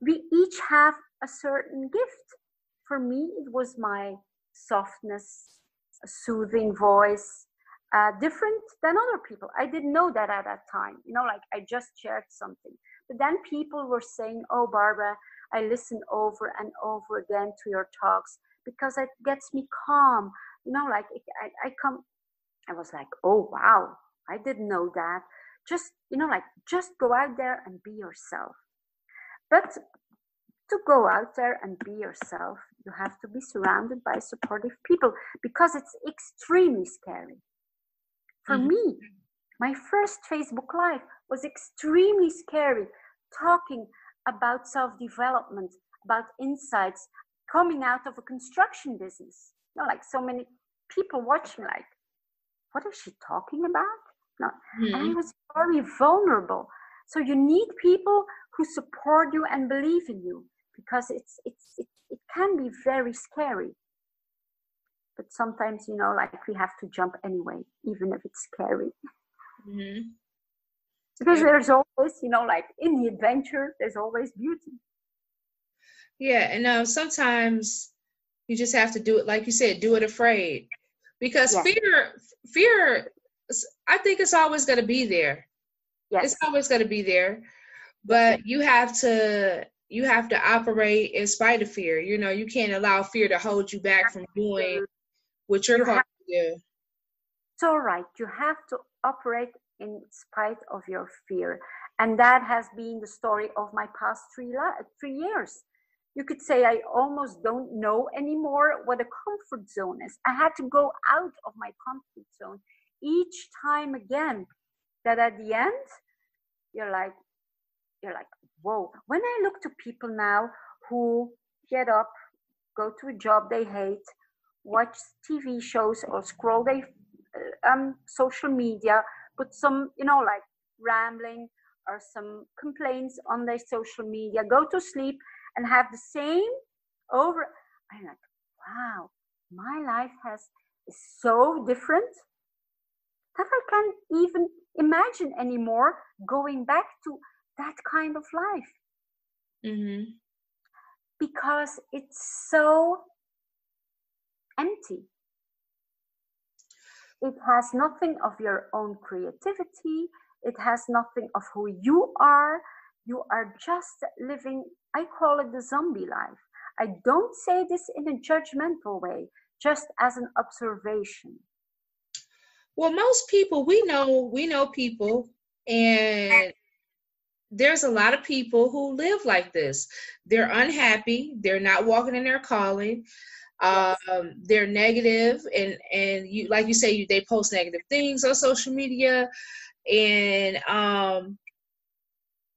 we each have a certain gift for me it was my softness a soothing voice uh, different than other people. I didn't know that at that time. You know, like I just shared something. But then people were saying, Oh, Barbara, I listen over and over again to your talks because it gets me calm. You know, like I, I come, I was like, Oh, wow, I didn't know that. Just, you know, like just go out there and be yourself. But to go out there and be yourself, you have to be surrounded by supportive people because it's extremely scary for mm-hmm. me, my first Facebook Live was extremely scary, talking about self development, about insights coming out of a construction business. You know, like so many people watching, like, what is she talking about? No. Mm-hmm. And I mm-hmm. was very vulnerable. So you need people who support you and believe in you because it's it's it, it can be very scary. But sometimes you know like we have to jump anyway even if it's scary. Mm-hmm. because there's always you know like in the adventure there's always beauty. Yeah and uh, sometimes you just have to do it like you said do it afraid. Because fear fear i think it's always going to be there. Yes. it's always going to be there. But you have to you have to operate in spite of fear you know you can't allow fear to hold you back from doing what you're you called to do. It's all right. You have to operate in spite of your fear. And that has been the story of my past three, la- three years. You could say I almost don't know anymore what a comfort zone is. I had to go out of my comfort zone each time again. That at the end, you're like, you're like, whoa. When I look to people now who get up, go to a job they hate, watch TV shows or scroll their uh, um, social media, put some, you know, like rambling or some complaints on their social media, go to sleep and have the same over. I'm like, wow, my life has is so different that I can't even imagine anymore going back to that kind of life. Mm-hmm. Because it's so empty. It has nothing of your own creativity. It has nothing of who you are. You are just living, I call it the zombie life. I don't say this in a judgmental way, just as an observation. Well, most people we know, we know people, and there's a lot of people who live like this. They're unhappy. They're not walking in their calling. Um, they're negative, and and you like you say, you they post negative things on social media, and um,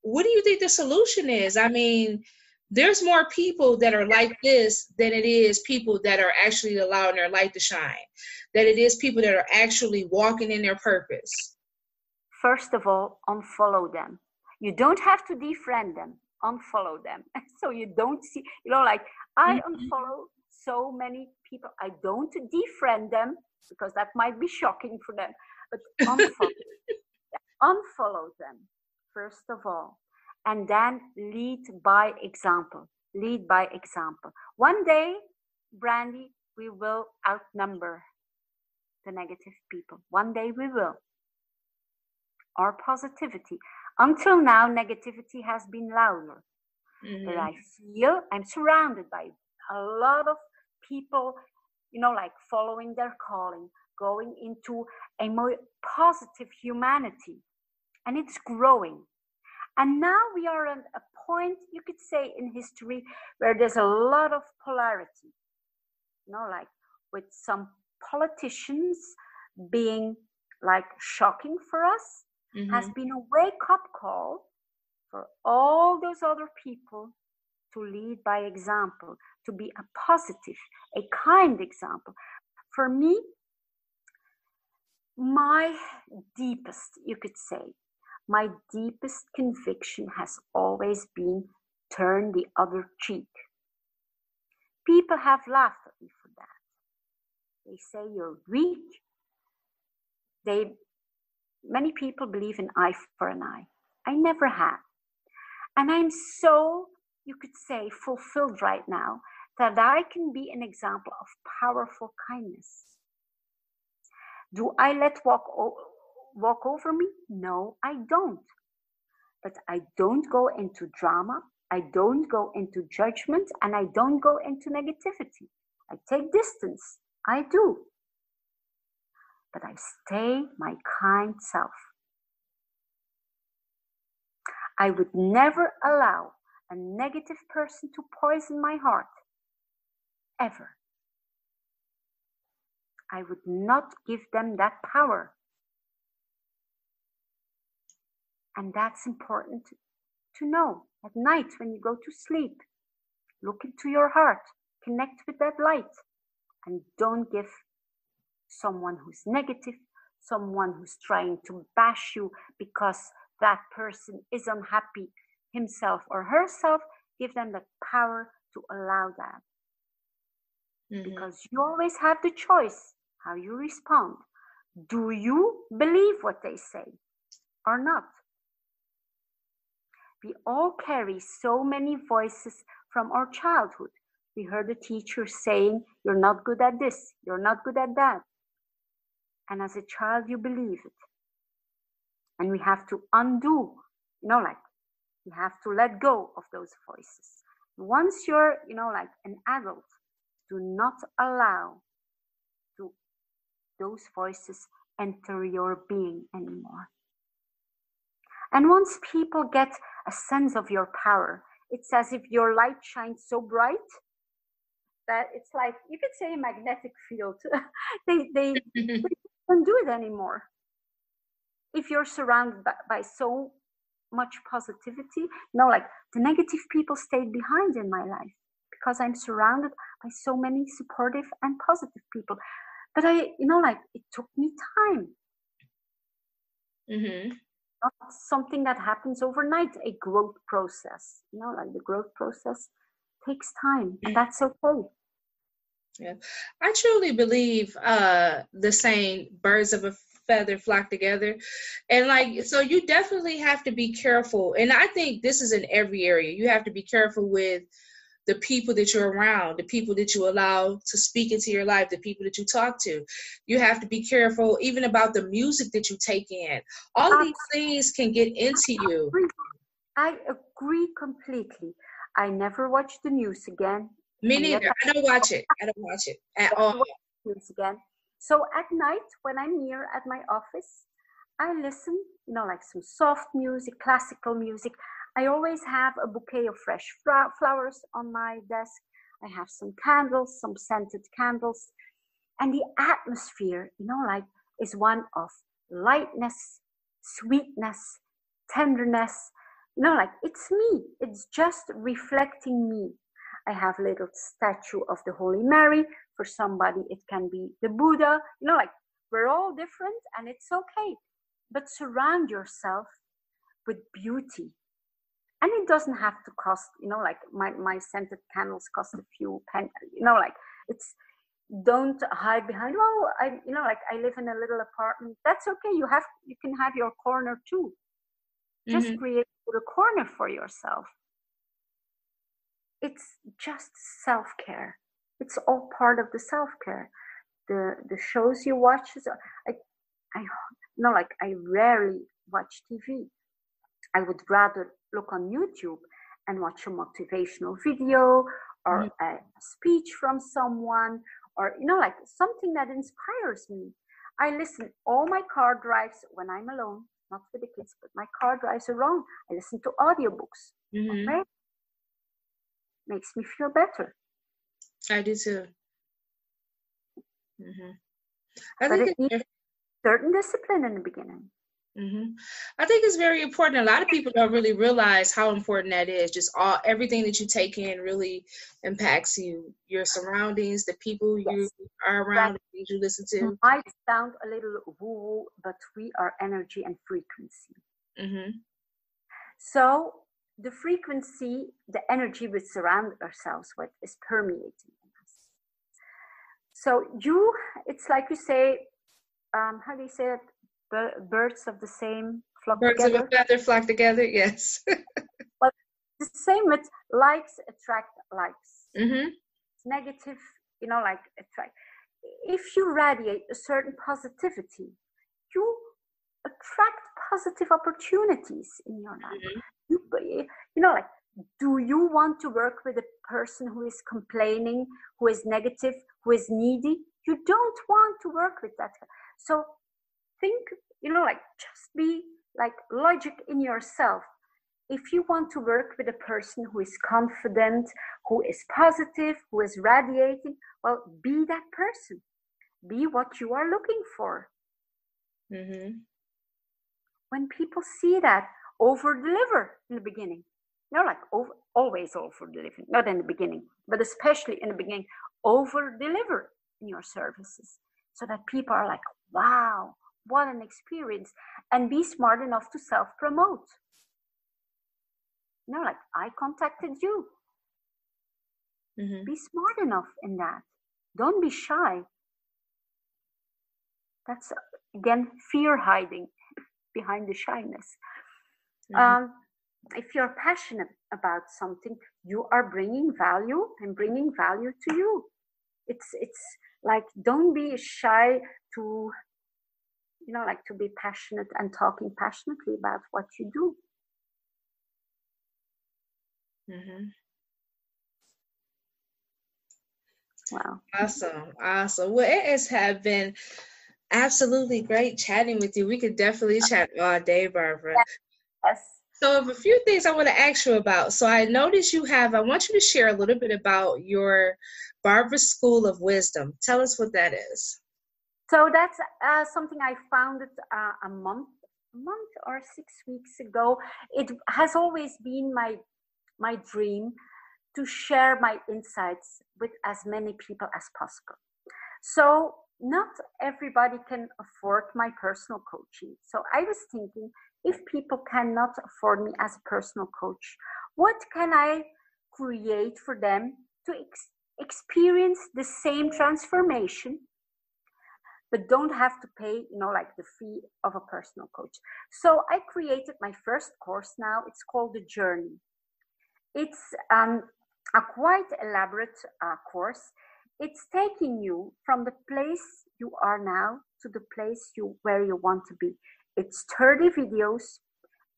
what do you think the solution is? I mean, there's more people that are like this than it is people that are actually allowing their light to shine. That it is people that are actually walking in their purpose. First of all, unfollow them. You don't have to defriend them. Unfollow them. [LAUGHS] so you don't see, you know, like I mm-hmm. unfollow so many people. I don't defriend them because that might be shocking for them, but unfollow, [LAUGHS] unfollow them, first of all and then lead by example. Lead by example. One day, Brandy, we will outnumber the negative people. One day we will. Our positivity. Until now, negativity has been louder. Mm-hmm. But I feel I'm surrounded by a lot of people, you know, like following their calling, going into a more positive humanity. And it's growing. And now we are at a point, you could say, in history where there's a lot of polarity. You know, like with some politicians being like shocking for us, mm-hmm. has been a wake up call for all those other people to lead by example, to be a positive, a kind example. For me, my deepest, you could say, my deepest conviction has always been turn the other cheek. People have laughed at me for that. They say you're weak. They many people believe in eye for an eye. I never have. And I'm so, you could say, fulfilled right now that I can be an example of powerful kindness. Do I let walk walk over me? No, I don't. But I don't go into drama. I don't go into judgment and I don't go into negativity. I take distance. I do. But I stay my kind self. I would never allow a negative person to poison my heart. Ever. I would not give them that power. And that's important to know at night when you go to sleep. Look into your heart, connect with that light, and don't give someone who's negative, someone who's trying to bash you because that person is unhappy himself or herself, give them the power to allow that. Mm-hmm. Because you always have the choice how you respond. Do you believe what they say or not? We all carry so many voices from our childhood. We heard a teacher saying, You're not good at this, you're not good at that. And as a child, you believe it. And we have to undo, you know, like we have to let go of those voices. Once you're, you know, like an adult, do not allow to those voices enter your being anymore. And once people get a sense of your power. It's as if your light shines so bright that it's like you could say a magnetic field. [LAUGHS] they, they [LAUGHS] don't do it anymore. If you're surrounded by, by so much positivity, you know, like the negative people stayed behind in my life because I'm surrounded by so many supportive and positive people. But I, you know, like it took me time. Mm-hmm not something that happens overnight, a growth process. You know, like the growth process takes time, and that's okay. Yeah, I truly believe uh, the saying "birds of a feather flock together. And like, so you definitely have to be careful. And I think this is in every area. You have to be careful with the people that you're around, the people that you allow to speak into your life, the people that you talk to. You have to be careful even about the music that you take in. All of these things can get into you. I agree completely. I never watch the news again. Me neither. I don't watch it. I don't watch it at all. Again. So at night, when I'm here at my office, I listen, you know, like some soft music, classical music. I always have a bouquet of fresh flowers on my desk. I have some candles, some scented candles. And the atmosphere, you know, like is one of lightness, sweetness, tenderness. You know, like it's me. It's just reflecting me. I have a little statue of the Holy Mary. For somebody, it can be the Buddha. You know, like we're all different and it's okay. But surround yourself with beauty. And it doesn't have to cost, you know, like my, my scented candles cost a few pennies, you know, like it's don't hide behind, oh, I, you know, like I live in a little apartment. That's okay. You have, you can have your corner too. Just mm-hmm. create a corner for yourself it's just self-care. It's all part of the self-care. The the shows you watch i i no like i rarely watch tv i would rather look on youtube and watch a motivational video or mm-hmm. a speech from someone or you know like something that inspires me. I listen all my car drives when i'm alone not with the kids but my car drives around i listen to audiobooks mm-hmm. okay makes me feel better. I do too. Mm-hmm. I but think it needs certain discipline in the beginning. Mm-hmm. I think it's very important. A lot of people don't really realize how important that is. Just all everything that you take in really impacts you, your surroundings, the people yes. you are around, the things you listen to. It might sound a little woo, but we are energy and frequency. Mm-hmm. So the frequency, the energy we surround ourselves with is permeating in us. So you, it's like you say, um, how do you say it? birds of the same flock birds together. of a feather flock together. Yes. [LAUGHS] but the same with likes attract likes. Mm-hmm. Negative, you know, like attract. If you radiate a certain positivity, you attract positive opportunities in your life. Mm-hmm. You, you know like do you want to work with a person who is complaining who is negative who is needy? You don't want to work with that so think you know like just be like logic in yourself. If you want to work with a person who is confident who is positive who is radiating well be that person. Be what you are looking for. Mm-hmm. When people see that over deliver in the beginning. Know, like over, always over deliver, not in the beginning, but especially in the beginning, over deliver in your services so that people are like, wow, what an experience. And be smart enough to self promote. You know, like I contacted you. Mm-hmm. Be smart enough in that. Don't be shy. That's again fear hiding behind the shyness. Mm-hmm. Um, if you're passionate about something, you are bringing value and bringing value to you. It's it's like don't be shy to you know like to be passionate and talking passionately about what you do. Mm-hmm. Wow. Awesome. Awesome. Well, it has have been absolutely great chatting with you. We could definitely chat all day, Barbara. Yes. So, a few things I want to ask you about. So, I noticed you have, I want you to share a little bit about your Barbara School of Wisdom. Tell us what that is. So, that's uh, something I founded uh, a month, a month or six weeks ago. It has always been my my dream to share my insights with as many people as possible. So, not everybody can afford my personal coaching. So, I was thinking if people cannot afford me as a personal coach? What can I create for them to ex- experience the same transformation, but don't have to pay, you know, like the fee of a personal coach. So I created my first course now. It's called The Journey. It's um, a quite elaborate uh, course. It's taking you from the place you are now to the place you where you want to be. It's 30 videos.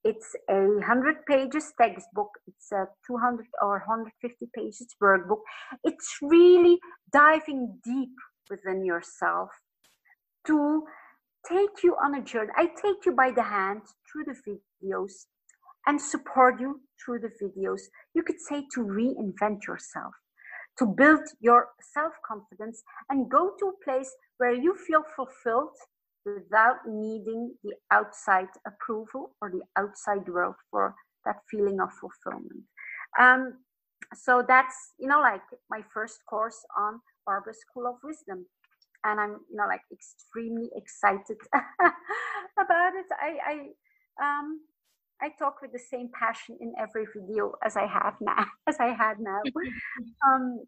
It's a 100 pages textbook. It's a 200 or 150 pages workbook. It's really diving deep within yourself to take you on a journey. I take you by the hand through the videos and support you through the videos. You could say to reinvent yourself, to build your self confidence and go to a place where you feel fulfilled without needing the outside approval or the outside world for that feeling of fulfillment. Um, so that's, you know, like my first course on Barbara School of Wisdom and I'm you know like extremely excited [LAUGHS] about it. I I um I talk with the same passion in every video as I have [LAUGHS] now as I had now. [LAUGHS] um,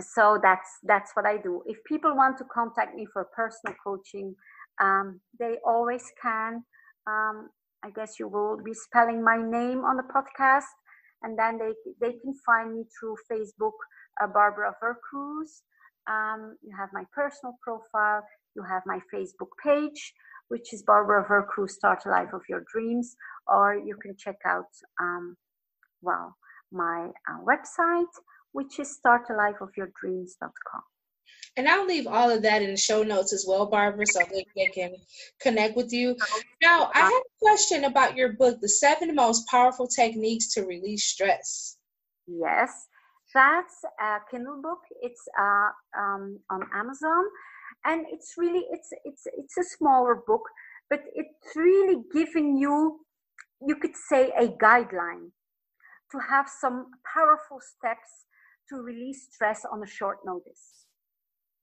so that's that's what I do. If people want to contact me for personal coaching, um, they always can. Um, I guess you will be spelling my name on the podcast, and then they they can find me through Facebook, uh, Barbara Vercruz, um, you have my personal profile, you have my Facebook page, which is Barbara Vercruz Start a Life of Your Dreams, or you can check out, um, well, my uh, website, which is startalifeofyourdreams.com. And I'll leave all of that in the show notes as well, Barbara, so that they can connect with you. Now, I have a question about your book, The Seven Most Powerful Techniques to Release Stress. Yes. That's a Kindle book. It's uh, um, on Amazon, and it's really it's it's it's a smaller book, but it's really giving you, you could say, a guideline to have some powerful steps to release stress on a short notice.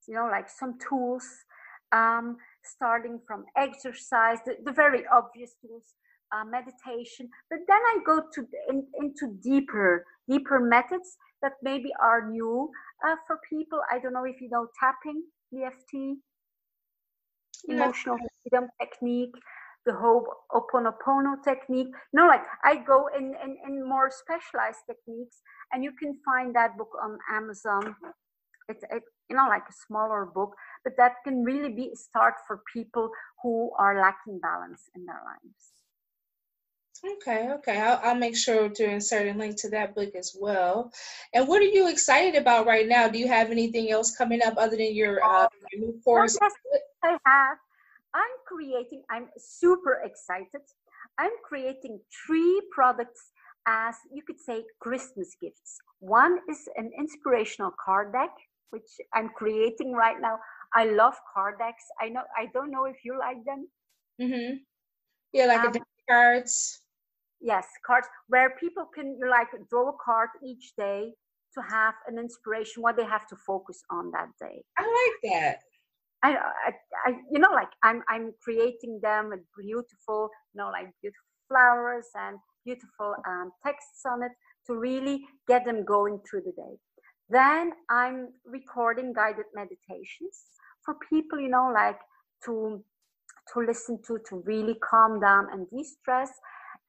You know, like some tools, um, starting from exercise, the, the very obvious tools, uh, meditation. But then I go to in, into deeper deeper methods that maybe are new uh, for people. I don't know if you know tapping, EFT, emotional freedom technique, the whole Oponopono technique. No, like I go in, in, in more specialized techniques, and you can find that book on Amazon. It's it, you know like a smaller book, but that can really be a start for people who are lacking balance in their lives. Okay, okay. I'll, I'll make sure to insert a link to that book as well. And what are you excited about right now? Do you have anything else coming up other than your, uh, your new course? Yes, I have. I'm creating, I'm super excited. I'm creating three products as you could say Christmas gifts. One is an inspirational card deck, which I'm creating right now. I love card decks. I know I don't know if you like them. Mm-hmm. Yeah, like um, cards yes cards where people can like draw a card each day to have an inspiration what they have to focus on that day i like that I, I, I you know like i'm i'm creating them with beautiful you know like beautiful flowers and beautiful um, texts on it to really get them going through the day. Then i'm recording guided meditations for people you know like to to listen to to really calm down and de-stress.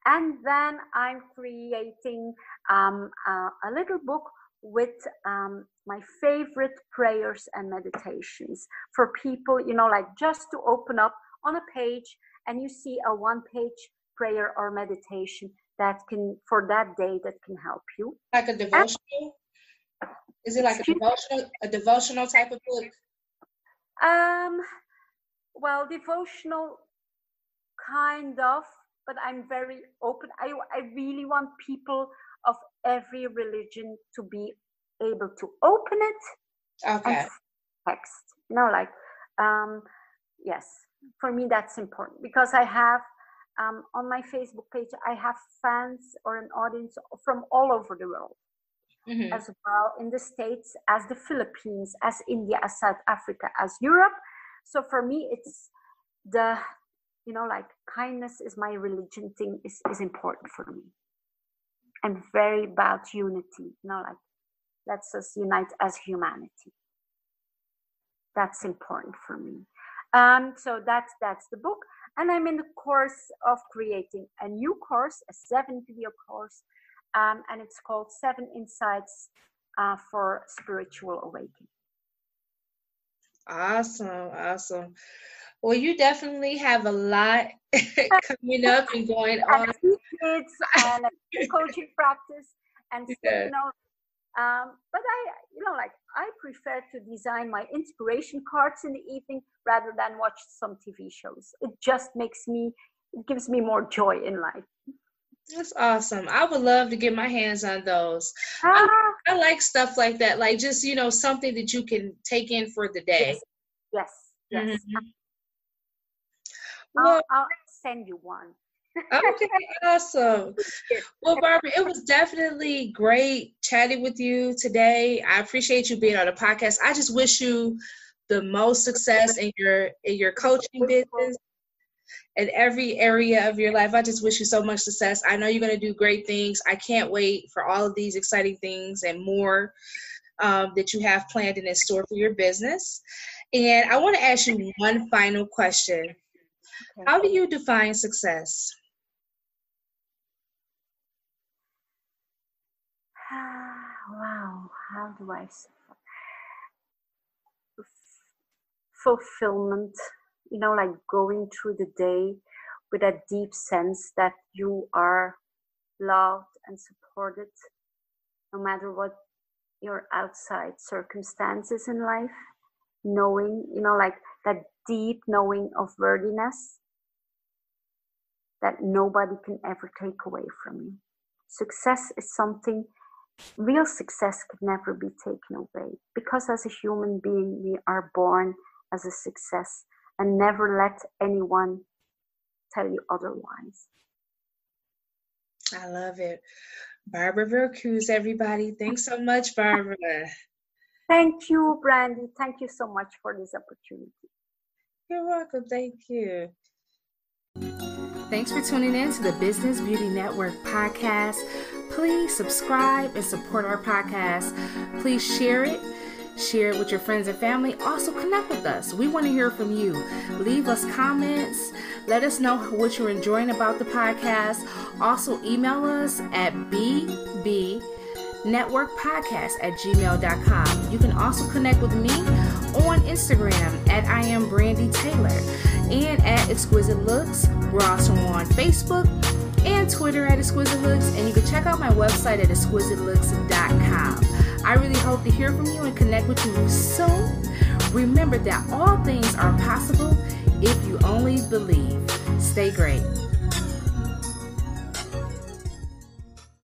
And then I'm creating um, uh, a little book with um, my favorite prayers and meditations for people, you know, like just to open up on a page and you see a one page prayer or meditation that can, for that day, that can help you. Like a devotional? And, Is it like a devotional, a devotional type of book? Um, well, devotional kind of but I'm very open. I, I really want people of every religion to be able to open it okay. text. You know, like, um, yes, for me that's important because I have um, on my Facebook page, I have fans or an audience from all over the world. Mm-hmm. As well in the States, as the Philippines, as India, as South Africa, as Europe. So for me, it's the you know like kindness is my religion thing is, is important for me i'm very about unity you know like let's us unite as humanity that's important for me Um, so that's that's the book, and I'm in the course of creating a new course, a seven video course, um, and it's called Seven Insights uh, for Spiritual Awakening. Awesome, awesome. Well, you definitely have a lot [LAUGHS] coming up and going [LAUGHS] on. Kids [LAUGHS] and coaching practice, and still, you know, um, but I, you know, like I prefer to design my inspiration cards in the evening rather than watch some TV shows. It just makes me, it gives me more joy in life. That's awesome. I would love to get my hands on those. Ah. I, I, like stuff like that, like just you know something that you can take in for the day. Yes, yes. yes. Mm-hmm. Well, I'll, I'll send you one okay, awesome. [LAUGHS] Well, Barbara, it was definitely great chatting with you today. I appreciate you being on the podcast. I just wish you the most success in your in your coaching business in every area of your life. I just wish you so much success. I know you're going to do great things. I can't wait for all of these exciting things and more um, that you have planned and in store for your business. And I want to ask you one final question. How do you define success? [SIGHS] wow, how do I fulfillment, you know, like going through the day with a deep sense that you are loved and supported no matter what your outside circumstances in life, knowing, you know, like that deep knowing of worthiness that nobody can ever take away from you. Success is something real success could never be taken away. Because as a human being we are born as a success and never let anyone tell you otherwise. I love it. Barbara vercruz everybody thanks so much barbara. Thank you brandy. Thank you so much for this opportunity. You're welcome. Thank you. Thanks for tuning in to the Business Beauty Network podcast. Please subscribe and support our podcast. Please share it. Share it with your friends and family. Also, connect with us. We want to hear from you. Leave us comments. Let us know what you're enjoying about the podcast. Also, email us at bb networkpodcast at gmail.com. You can also connect with me on Instagram at I am Brandy Taylor and at Exquisite Looks. We're also on Facebook and Twitter at Exquisite Looks, and you can check out my website at exquisitelooks.com. I really hope to hear from you and connect with you soon. Remember that all things are possible if you only believe. Stay great.